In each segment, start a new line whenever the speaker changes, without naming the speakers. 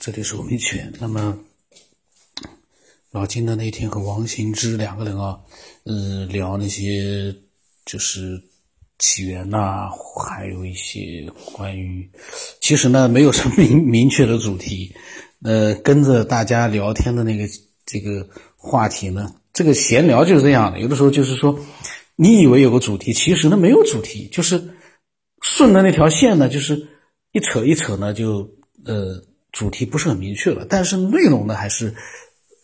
这里是吴明全。那么老金的那天和王行之两个人啊，嗯，聊那些就是起源呐、还有一些关于，其实呢没有什么明 明确的主题，呃，跟着大家聊天的那个这个话题呢，这个闲聊就是这样的，有的时候就是说，你以为有个主题，其实呢没有主题，就是顺着那条线呢，就是一扯一扯呢，就呃。主题不是很明确了，但是内容呢还是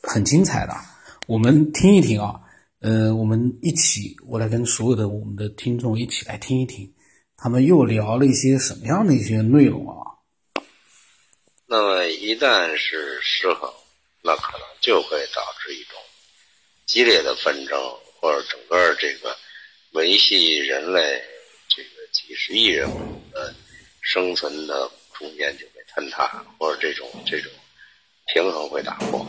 很精彩的。我们听一听啊，呃，我们一起，我来跟所有的我们的听众一起来听一听，他们又聊了一些什么样的一些内容啊？
那么一旦是失衡，那可能就会导致一种激烈的纷争，或者整个这个维系人类这个几十亿人口的生存的空间就。坍塌或者这种这种平衡会打破，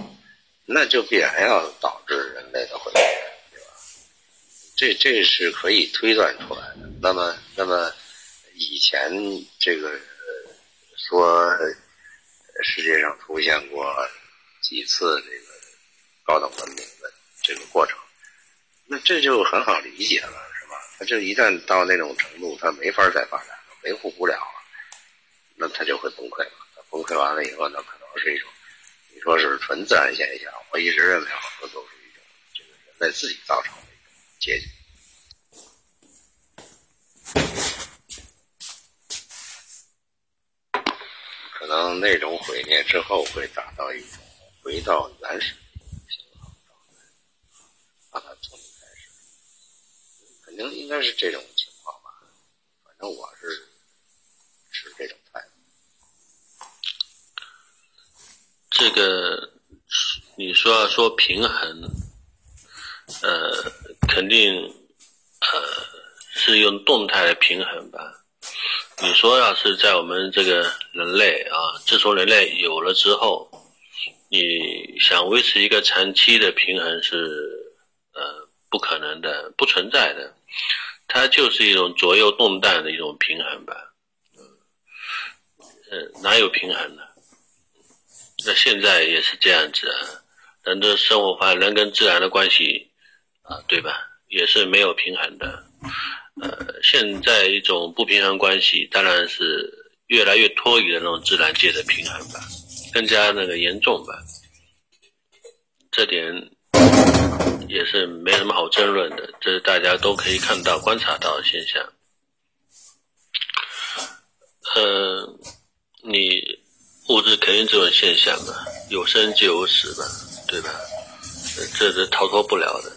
那就必然要导致人类的毁灭，对吧？这这是可以推断出来的。那么，那么以前这个说世界上出现过几次这个高等文明的这个过程，那这就很好理解了，是吧？它就一旦到那种程度，它没法再发展了，维护不了了。那它就会崩溃了。崩溃完了以后，那可能是一种，你说是纯自然现象。我一直认为好多都是一种这个人类自己造成的一种结局。可能那种毁灭之后会达到一种回到原始的一种平衡状态，把它重新开始，肯定应该是这种情况吧。反正我是。
这种态，这个你说要说平衡，呃，肯定呃是用动态的平衡吧。你说要是在我们这个人类啊，自从人类有了之后，你想维持一个长期的平衡是呃不可能的，不存在的。它就是一种左右动荡的一种平衡吧。呃，哪有平衡呢？那现在也是这样子啊，人的生活化，人跟自然的关系啊，对吧？也是没有平衡的。呃，现在一种不平衡关系，当然是越来越脱离了那种自然界的平衡吧，更加那个严重吧。这点也是没什么好争论的，这是大家都可以看到、观察到的现象。呃，你。物质肯定这种现象嘛，有生就有死嘛，对吧？这是逃脱不了的。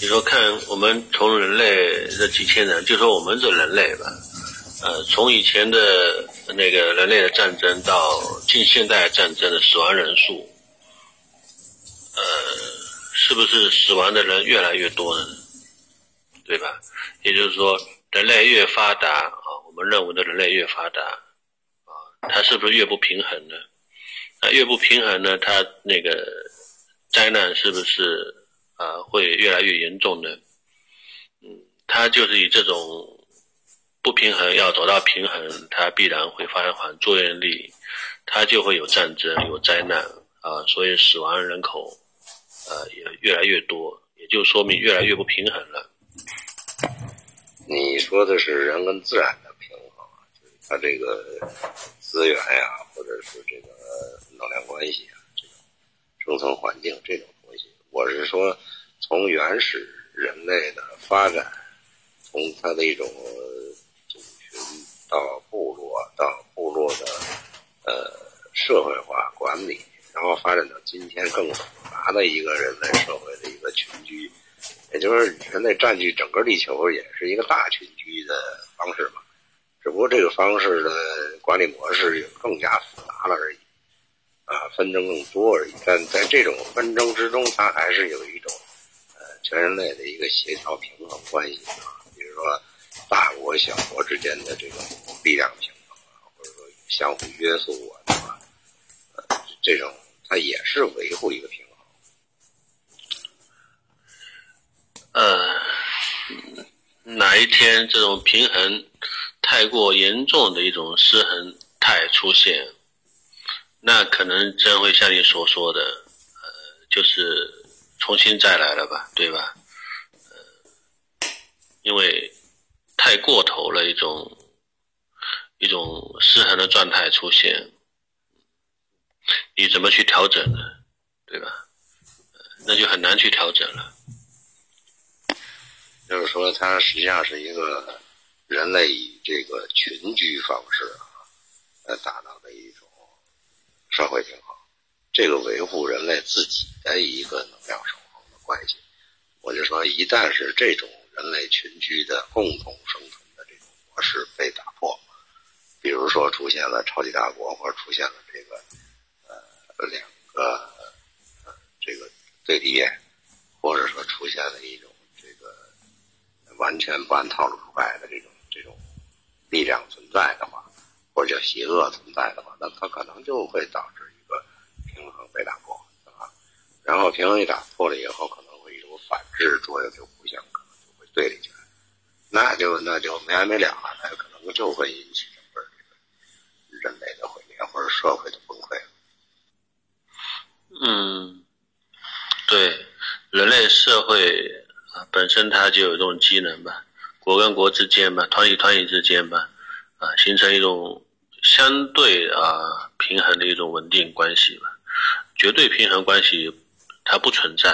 你说看我们从人类这几千年，就说我们这人类吧，呃，从以前的那个人类的战争到近现代战争的死亡人数，呃，是不是死亡的人越来越多呢？对吧？也就是说，人类越发达，们认为的人类越发达。啊它是不是越不平衡呢？啊，越不平衡呢，它那个灾难是不是啊会越来越严重呢？嗯，它就是以这种不平衡要走到平衡，它必然会发生反作用力，它就会有战争、有灾难啊，所以死亡人口呃也越来越多，也就说明越来越不平衡了。
你说的是人跟自然的，它这个。资源呀，或者是这个能量关系啊，这种生存环境这种东西，我是说，从原始人类的发展，从它的一种族群到部落，到部落的呃社会化管理，然后发展到今天更复杂的一个人类社会的一个群居，也就是人类占据整个地球，也是一个大群居的。只不过这个方式的管理模式更加复杂了而已，啊，纷争更多而已。但在这种纷争之中，它还是有一种呃全人类的一个协调平衡关系啊。比如说大国小国之间的这种力量平衡啊，或者说相互约束啊，这种它也是维护一个平
衡。呃，哪一天这种平衡？太过严重的一种失衡态出现，那可能真会像你所说的，呃，就是重新再来了吧，对吧？呃，因为太过头了一种一种失衡的状态出现，你怎么去调整呢？对吧？那就很难去调整了。
就是说，它实际上是一个人类以这个群居方式啊，来达到的一种社会平衡。这个维护人类自己的一个能量守恒的关系。我就说，一旦是这种人类群居的共同生存的这种模式被打破，比如说出现了超级大国，或者出现了这个呃两个呃这个对立面，或者说出现了一种这个。完全不按套路出牌的这种这种力量存在的话，或者叫邪恶存在的话，那它可能就会导致一个平衡被打破，啊，然后平衡一打破了以后，可能会有反制作用，就互相可能就会对立起来，那就那就没完没了了，那可能就会引起整个这个人类的毁灭或者社会的崩溃。
嗯，对，人类社会。本身它就有这种机能吧，国跟国之间吧，团与团体之间吧，啊，形成一种相对啊平衡的一种稳定关系吧。绝对平衡关系它不存在，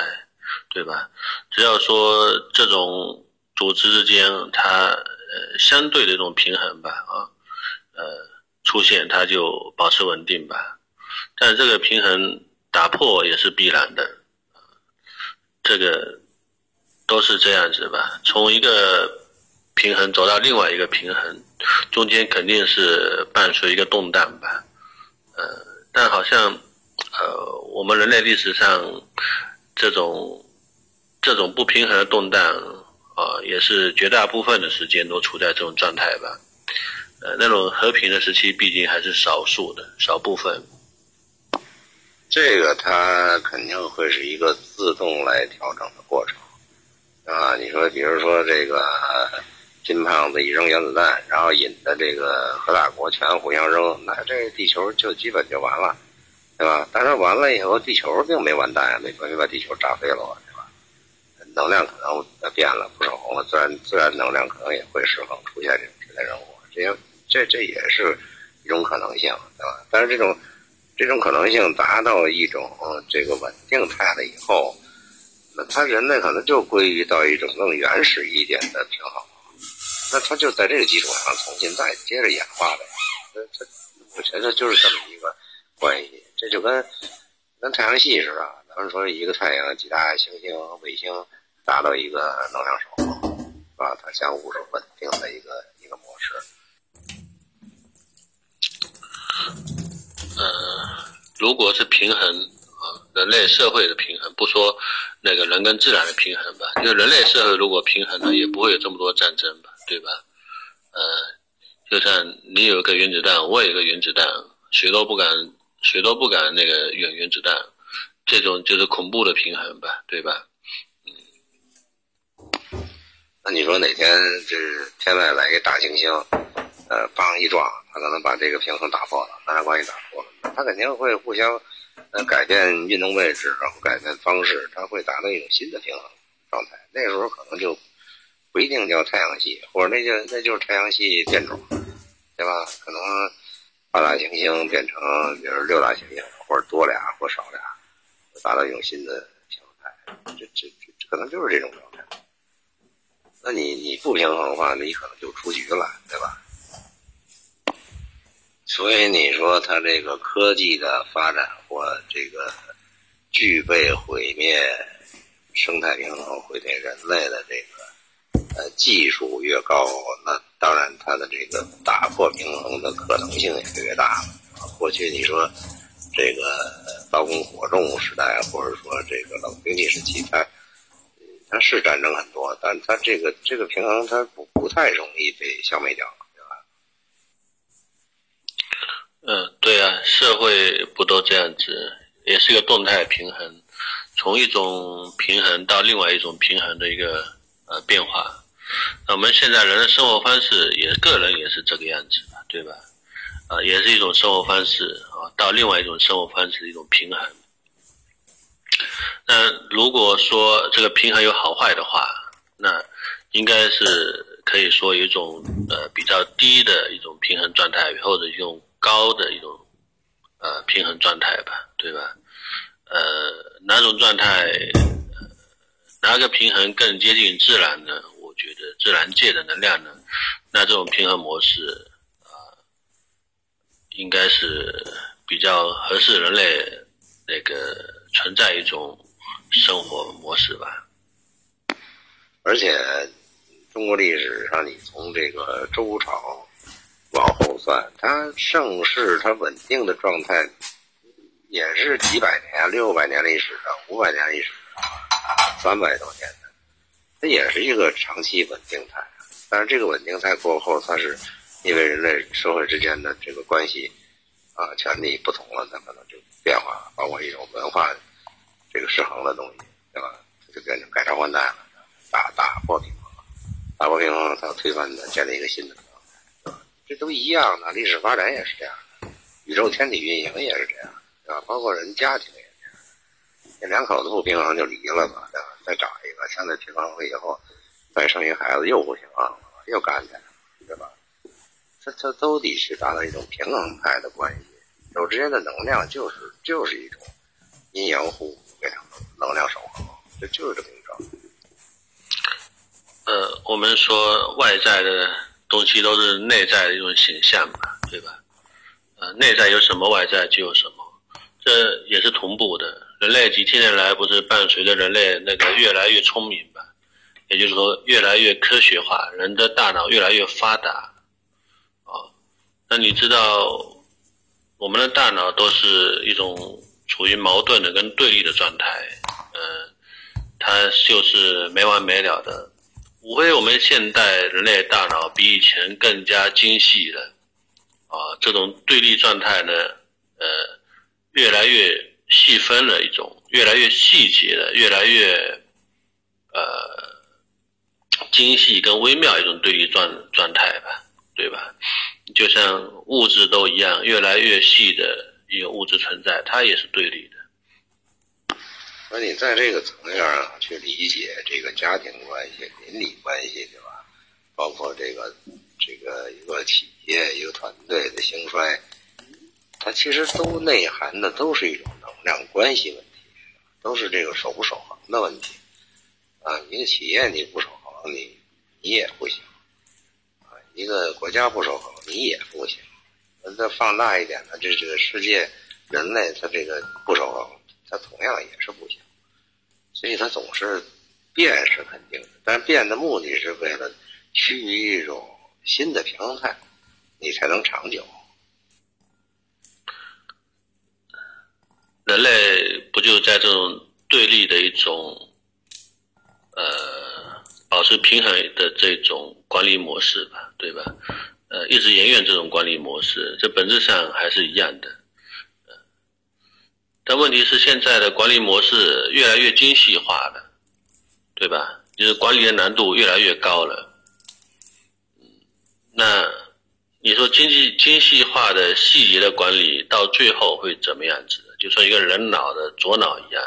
对吧？只要说这种组织之间它呃相对的一种平衡吧，啊，呃出现它就保持稳定吧。但这个平衡打破也是必然的，这个。都是这样子吧，从一个平衡走到另外一个平衡，中间肯定是伴随一个动荡吧。呃，但好像呃，我们人类历史上这种这种不平衡的动荡啊，也是绝大部分的时间都处在这种状态吧。呃，那种和平的时期毕竟还是少数的少部分。
这个它肯定会是一个自动来调整的过程。啊，你说，比如说这个金胖子一扔原子弹，然后引的这个核大国全互相扔，那这地球就基本就完了，对吧？但是完了以后，地球并没完蛋啊，没没把地球炸飞了，对吧？能量可能变了不少，自然自然能量可能也会释放，出现这种天灾人祸，这些这这也是一种可能性，对吧？但是这种这种可能性达到一种这个稳定态了以后。那他人类可能就归于到一种更原始一点的平衡，那他就在这个基础上重新再接着演化呗。那他，我觉得就是这么一个关系，这就跟跟太阳系似的，咱们说一个太阳几大行星卫星达到一个能量守恒，是吧？它相互是稳定的一个一个模式。
呃，如果是平衡啊。人类社会的平衡，不说那个人跟自然的平衡吧，就人类社会如果平衡了，也不会有这么多战争吧，对吧？呃，就像你有一个原子弹，我有一个原子弹，谁都不敢，谁都不敢那个用原子弹，这种就是恐怖的平衡吧，对吧？
嗯。那你说哪天这天外来一大行星，呃，梆一撞，它可能把这个平衡打破了，大家关系打破了，它肯定会互相。改变运动位置，然后改变方式，它会达到一种新的平衡状态。那时候可能就不一定叫太阳系，或者那就那就是太阳系变种，对吧？可能八大行星变成比如六大行星，或者多俩或少俩，达到一种新的平衡态。这这这可能就是这种状态。那你你不平衡的话，你可能就出局了，对吧？所以你说它这个科技的发展或这个具备毁灭生态平衡、毁灭人类的这个呃技术越高，那当然它的这个打破平衡的可能性也就越大了。过去你说这个刀耕火种时代，或者说这个冷兵器时期，它它是战争很多，但它这个这个平衡它不不太容易被消灭掉。
对吧嗯，对啊，社会不都这样子，也是一个动态平衡，从一种平衡到另外一种平衡的一个呃变化。那我们现在人的生活方式，也个人也是这个样子，对吧？啊，也是一种生活方式啊，到另外一种生活方式的一种平衡。那如果说这个平衡有好坏的话，那应该是可以说一种呃比较低的一种平衡状态，或者一种高的一种呃平衡状态吧，对吧？呃，哪种状态，哪个平衡更接近自然呢？自然界的能量呢，那这种平衡模式啊，应该是比较合适人类那个存在一种生活模式吧。
而且，中国历史上，你从这个周朝往后算，它盛世、它稳定的状态，也是几百年、六百年历史上、五百年历史、三百多年，它也是一个长期稳定态。但是这个稳定态过后，它是因为人类社会之间的这个关系啊、权利不同了，它可能就变化了，包括一种文化这个失衡的东西，对吧？它就变成改朝换代了。打打破平衡，打破平衡，它推翻的，建立一个新的平衡，这都一样的，历史发展也是这样的，宇宙天体运行也是这样，对吧？包括人家庭也这样，两口子不平衡就离了嘛，对吧？再找一个，现在结完婚以后，再生一孩子又不行了，又干起来了，对吧？这这都得是达到一种平衡态的关系，手之间的能量就是就是一种阴阳互补这样的能量守恒，这就是这么一个状态。
呃，我们说外在的东西都是内在的一种形象嘛，对吧？呃，内在有什么，外在就有什么，这也是同步的。人类几千年来不是伴随着人类那个越来越聪明吧？也就是说，越来越科学化，人的大脑越来越发达。啊，那你知道，我们的大脑都是一种处于矛盾的跟对立的状态，嗯，它就是没完没了的。无非我们现代人类大脑比以前更加精细了，啊，这种对立状态呢，呃，越来越细分了一种，越来越细节的，越来越呃精细跟微妙一种对立状状态吧，对吧？就像物质都一样，越来越细的一个物质存在，它也是对立的。
那你在这个层面上去理解这个家庭关系、邻里关系，对吧？包括这个这个一个企业、一个团队的兴衰，它其实都内涵的都是一种能量关系问题，都是这个守不守恒的问题。啊，一个企业你不守恒，你你也不行；啊，一个国家不守恒，你也不行。那再放大一点呢，这这个世界人类它这个不守恒，它同样也是不行。所以它总是变是肯定的，但变的目的是为了趋于一种新的平衡态，你才能长久。
人类不就在这种对立的一种呃保持平衡的这种管理模式吧，对吧？呃，一直沿用这种管理模式，这本质上还是一样的。但问题是，现在的管理模式越来越精细化了，对吧？就是管理的难度越来越高了。那你说经济精细化的细节的管理到最后会怎么样子？就说一个人脑的左脑一样，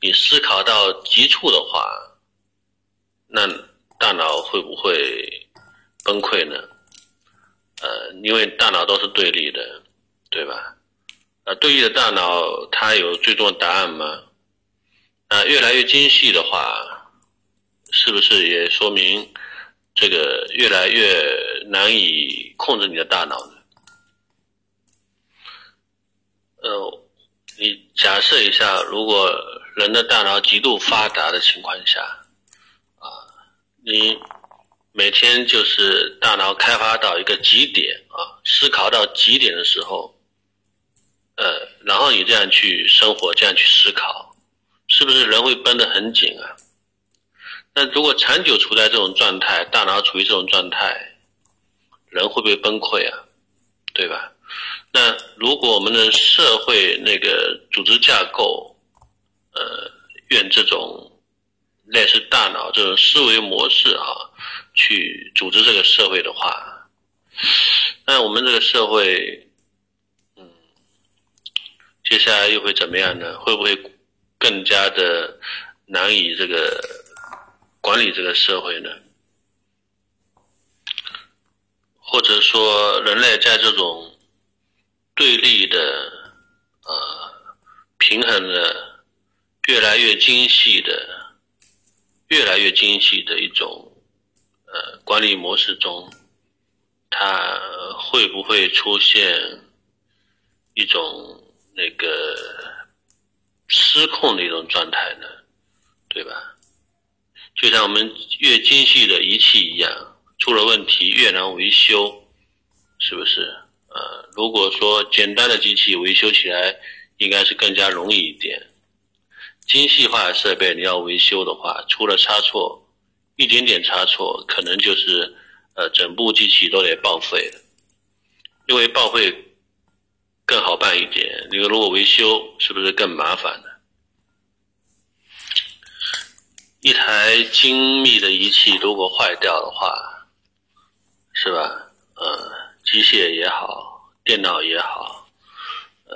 你思考到极处的话，那大脑会不会崩溃呢？呃，因为大脑都是对立的，对吧？呃，对立的大脑它有最终的答案吗？啊，越来越精细的话，是不是也说明这个越来越难以控制你的大脑呢？呃，你假设一下，如果人的大脑极度发达的情况下，啊，你每天就是大脑开发到一个极点啊，思考到极点的时候。呃，然后你这样去生活，这样去思考，是不是人会绷得很紧啊？那如果长久处在这种状态，大脑处于这种状态，人会不会崩溃啊？对吧？那如果我们的社会那个组织架构，呃，用这种类似大脑这种思维模式啊，去组织这个社会的话，那我们这个社会。嗯接下来又会怎么样呢？会不会更加的难以这个管理这个社会呢？或者说，人类在这种对立的、呃平衡的、越来越精细的、越来越精细的一种呃管理模式中，它会不会出现一种那个失控的一种状态呢？对吧？就像我们越精细的仪器一样。出了问题越难维修，是不是？呃，如果说简单的机器维修起来应该是更加容易一点，精细化的设备你要维修的话，出了差错，一点点差错可能就是呃整部机器都得报废了，因为报废更好办一点，你如果维修是不是更麻烦呢？一台精密的仪器如果坏掉的话，是吧？呃，机械也好，电脑也好，呃，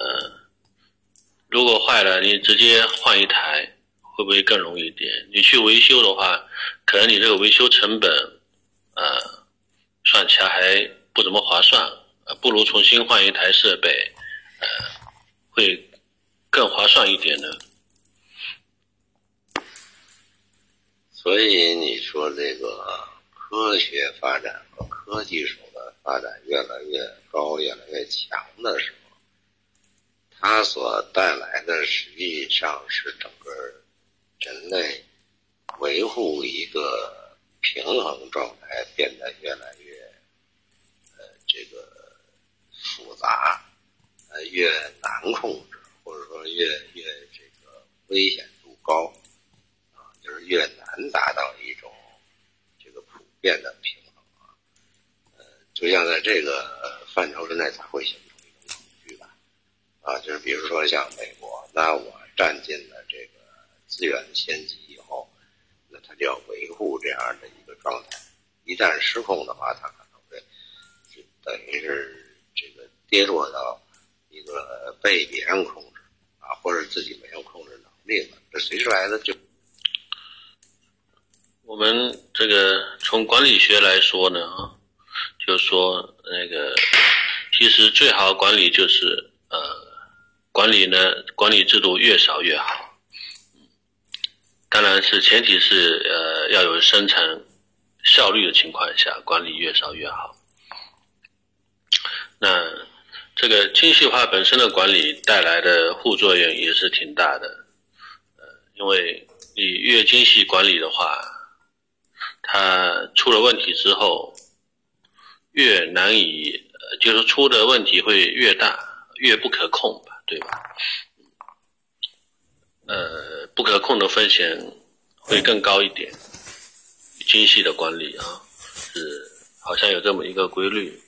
如果坏了，你直接换一台，会不会更容易一点？你去维修的话，可能你这个维修成本，呃，算起来还不怎么划算，呃，不如重新换一台设备，呃，会更划算一点呢。
所以你说这个科学发展和。科技手发展越来越高、越来越强的时候，它所带来的实际上是整个人类维护一个平衡状态变得越来越呃这个复杂，呃越难控制，或者说越越这个危险度高啊，就是越难达到一种这个普遍的平。就像在这个范畴之内才会形成一种恐惧吧，啊，就是比如说像美国，那我占尽了这个资源的先机以后，那他就要维护这样的一个状态，一旦失控的话，他可能会就等于是这个跌落到一个被别人控制啊，或者自己没有控制能力了，这随之来的就
我们这个从管理学来说呢啊。就是说那个，其实最好管理就是呃，管理呢，管理制度越少越好。当然是前提是呃要有生产效率的情况下，管理越少越好。那这个精细化本身的管理带来的副作用也是挺大的，呃，因为你越精细管理的话，它出了问题之后。越难以，就是出的问题会越大，越不可控吧，对吧？呃，不可控的风险会更高一点。精细的管理啊，是好像有这么一个规律。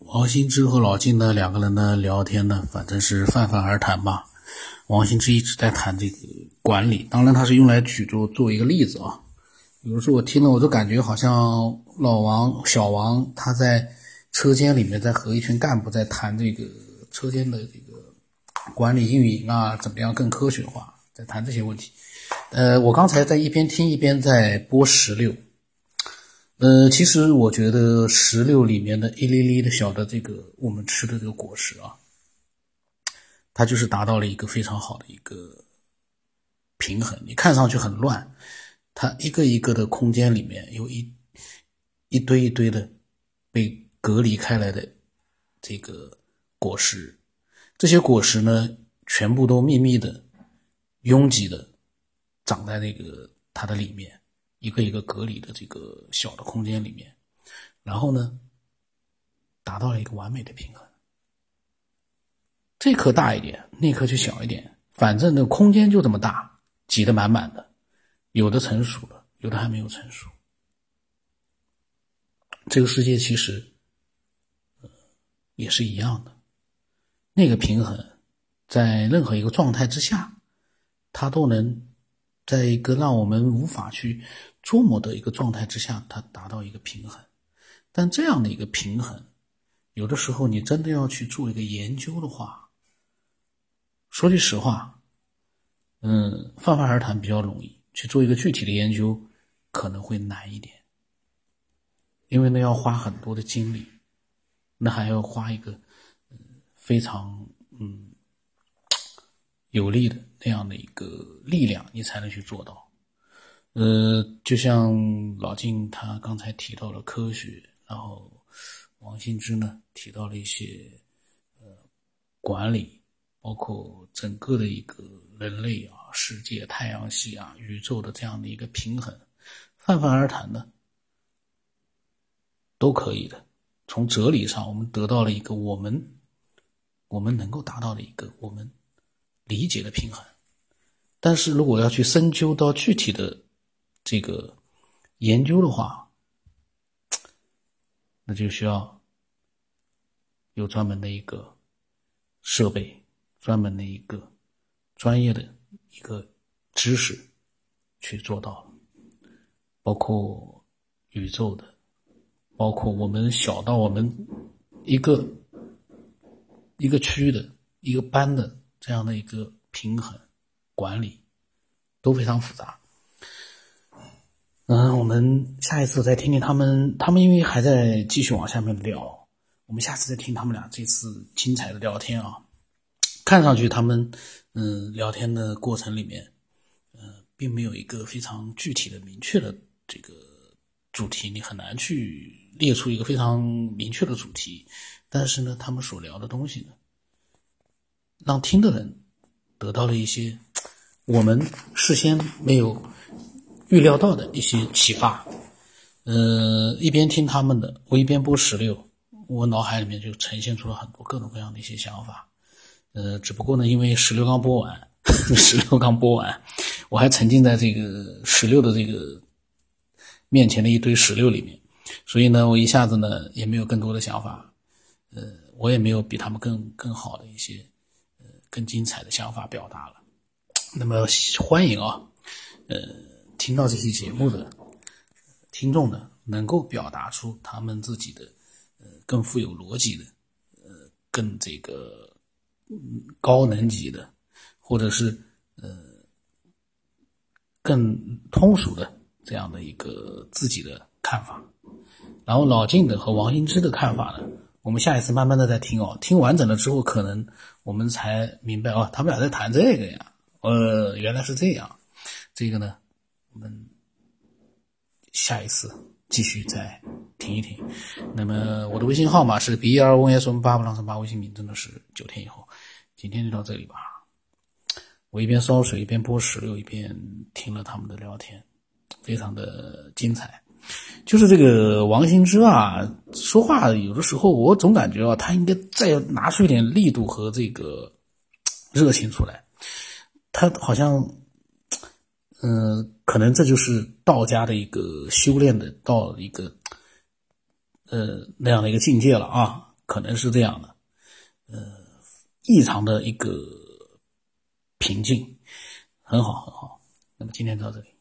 王兴之和老金呢两个人呢聊天呢，反正是泛泛而谈吧。王兴之一直在谈这个管理，当然他是用来举做做一个例子啊。有时候我听了，我都感觉好像老王、小王他在车间里面在和一群干部在谈这个车间的这个管理运营啊，怎么样更科学化，在谈这些问题。呃，我刚才在一边听一边在剥石榴。呃，其实我觉得石榴里面的一粒粒的小的这个我们吃的这个果实啊，它就是达到了一个非常好的一个平衡。你看上去很乱。它一个一个的空间里面有一一堆一堆的被隔离开来的这个果实，这些果实呢，全部都密密的、拥挤的长在那个它的里面，一个一个隔离的这个小的空间里面，然后呢，达到了一个完美的平衡。这颗大一点，那颗就小一点，反正那空间就这么大，挤得满满的。有的成熟了，有的还没有成熟。这个世界其实，也是一样的。那个平衡，在任何一个状态之下，它都能在一个让我们无法去捉摸的一个状态之下，它达到一个平衡。但这样的一个平衡，有的时候你真的要去做一个研究的话，说句实话，嗯，泛泛而谈比较容易，去做一个具体的研究可能会难一点，因为呢要花很多的精力，那还要花一个非常嗯有力的那样的一个力量，你才能去做到。呃，就像老金他刚才提到了科学，然后王新之呢提到了一些呃管理，包括整个的一个人类啊、世界、太阳系啊、宇宙的这样的一个平衡，泛泛而谈呢都可以的。从哲理上，我们得到了一个我们我们能够达到的一个我们理解的平衡。但是如果要去深究到具体的，这个研究的话，那就需要有专门的一个设备，专门的一个专业的一个知识去做到了，包括宇宙的，包括我们小到我们一个一个区的一个班的这样的一个平衡管理都非常复杂。嗯，我们下一次再听听他们，他们因为还在继续往下面聊，我们下次再听他们俩这次精彩的聊天啊。看上去他们嗯聊天的过程里面，呃，并没有一个非常具体的、明确的这个主题，你很难去列出一个非常明确的主题。但是呢，他们所聊的东西呢，让听的人得到了一些我们事先没有。预料到的一些启发，呃，一边听他们的，我一边播十六，我脑海里面就呈现出了很多各种各样的一些想法，呃，只不过呢，因为十六刚播完，十六刚播完，我还沉浸在这个十六的这个面前的一堆石榴里面，所以呢，我一下子呢也没有更多的想法，呃，我也没有比他们更更好的一些呃更精彩的想法表达了，那么欢迎啊，呃。听到这期节目的听众呢，能够表达出他们自己的呃更富有逻辑的，呃更这个高能级的，或者是呃更通俗的这样的一个自己的看法。然后老晋的和王英之的看法呢，我们下一次慢慢的再听哦，听完整了之后，可能我们才明白哦，他们俩在谈这个呀，呃，原来是这样，这个呢。我们下一次继续再听一听。那么我的微信号码是 b 二 o n s 八八三八，微信名真的是九天以后。今天就到这里吧。我一边烧水一边剥石榴，一边听了他们的聊天，非常的精彩。就是这个王兴之啊，说话有的时候我总感觉啊，他应该再拿出一点力度和这个热情出来。他好像。嗯，可能这就是道家的一个修炼的到一个呃那样的一个境界了啊，可能是这样的，呃，异常的一个平静，很好很好。那么今天到这里。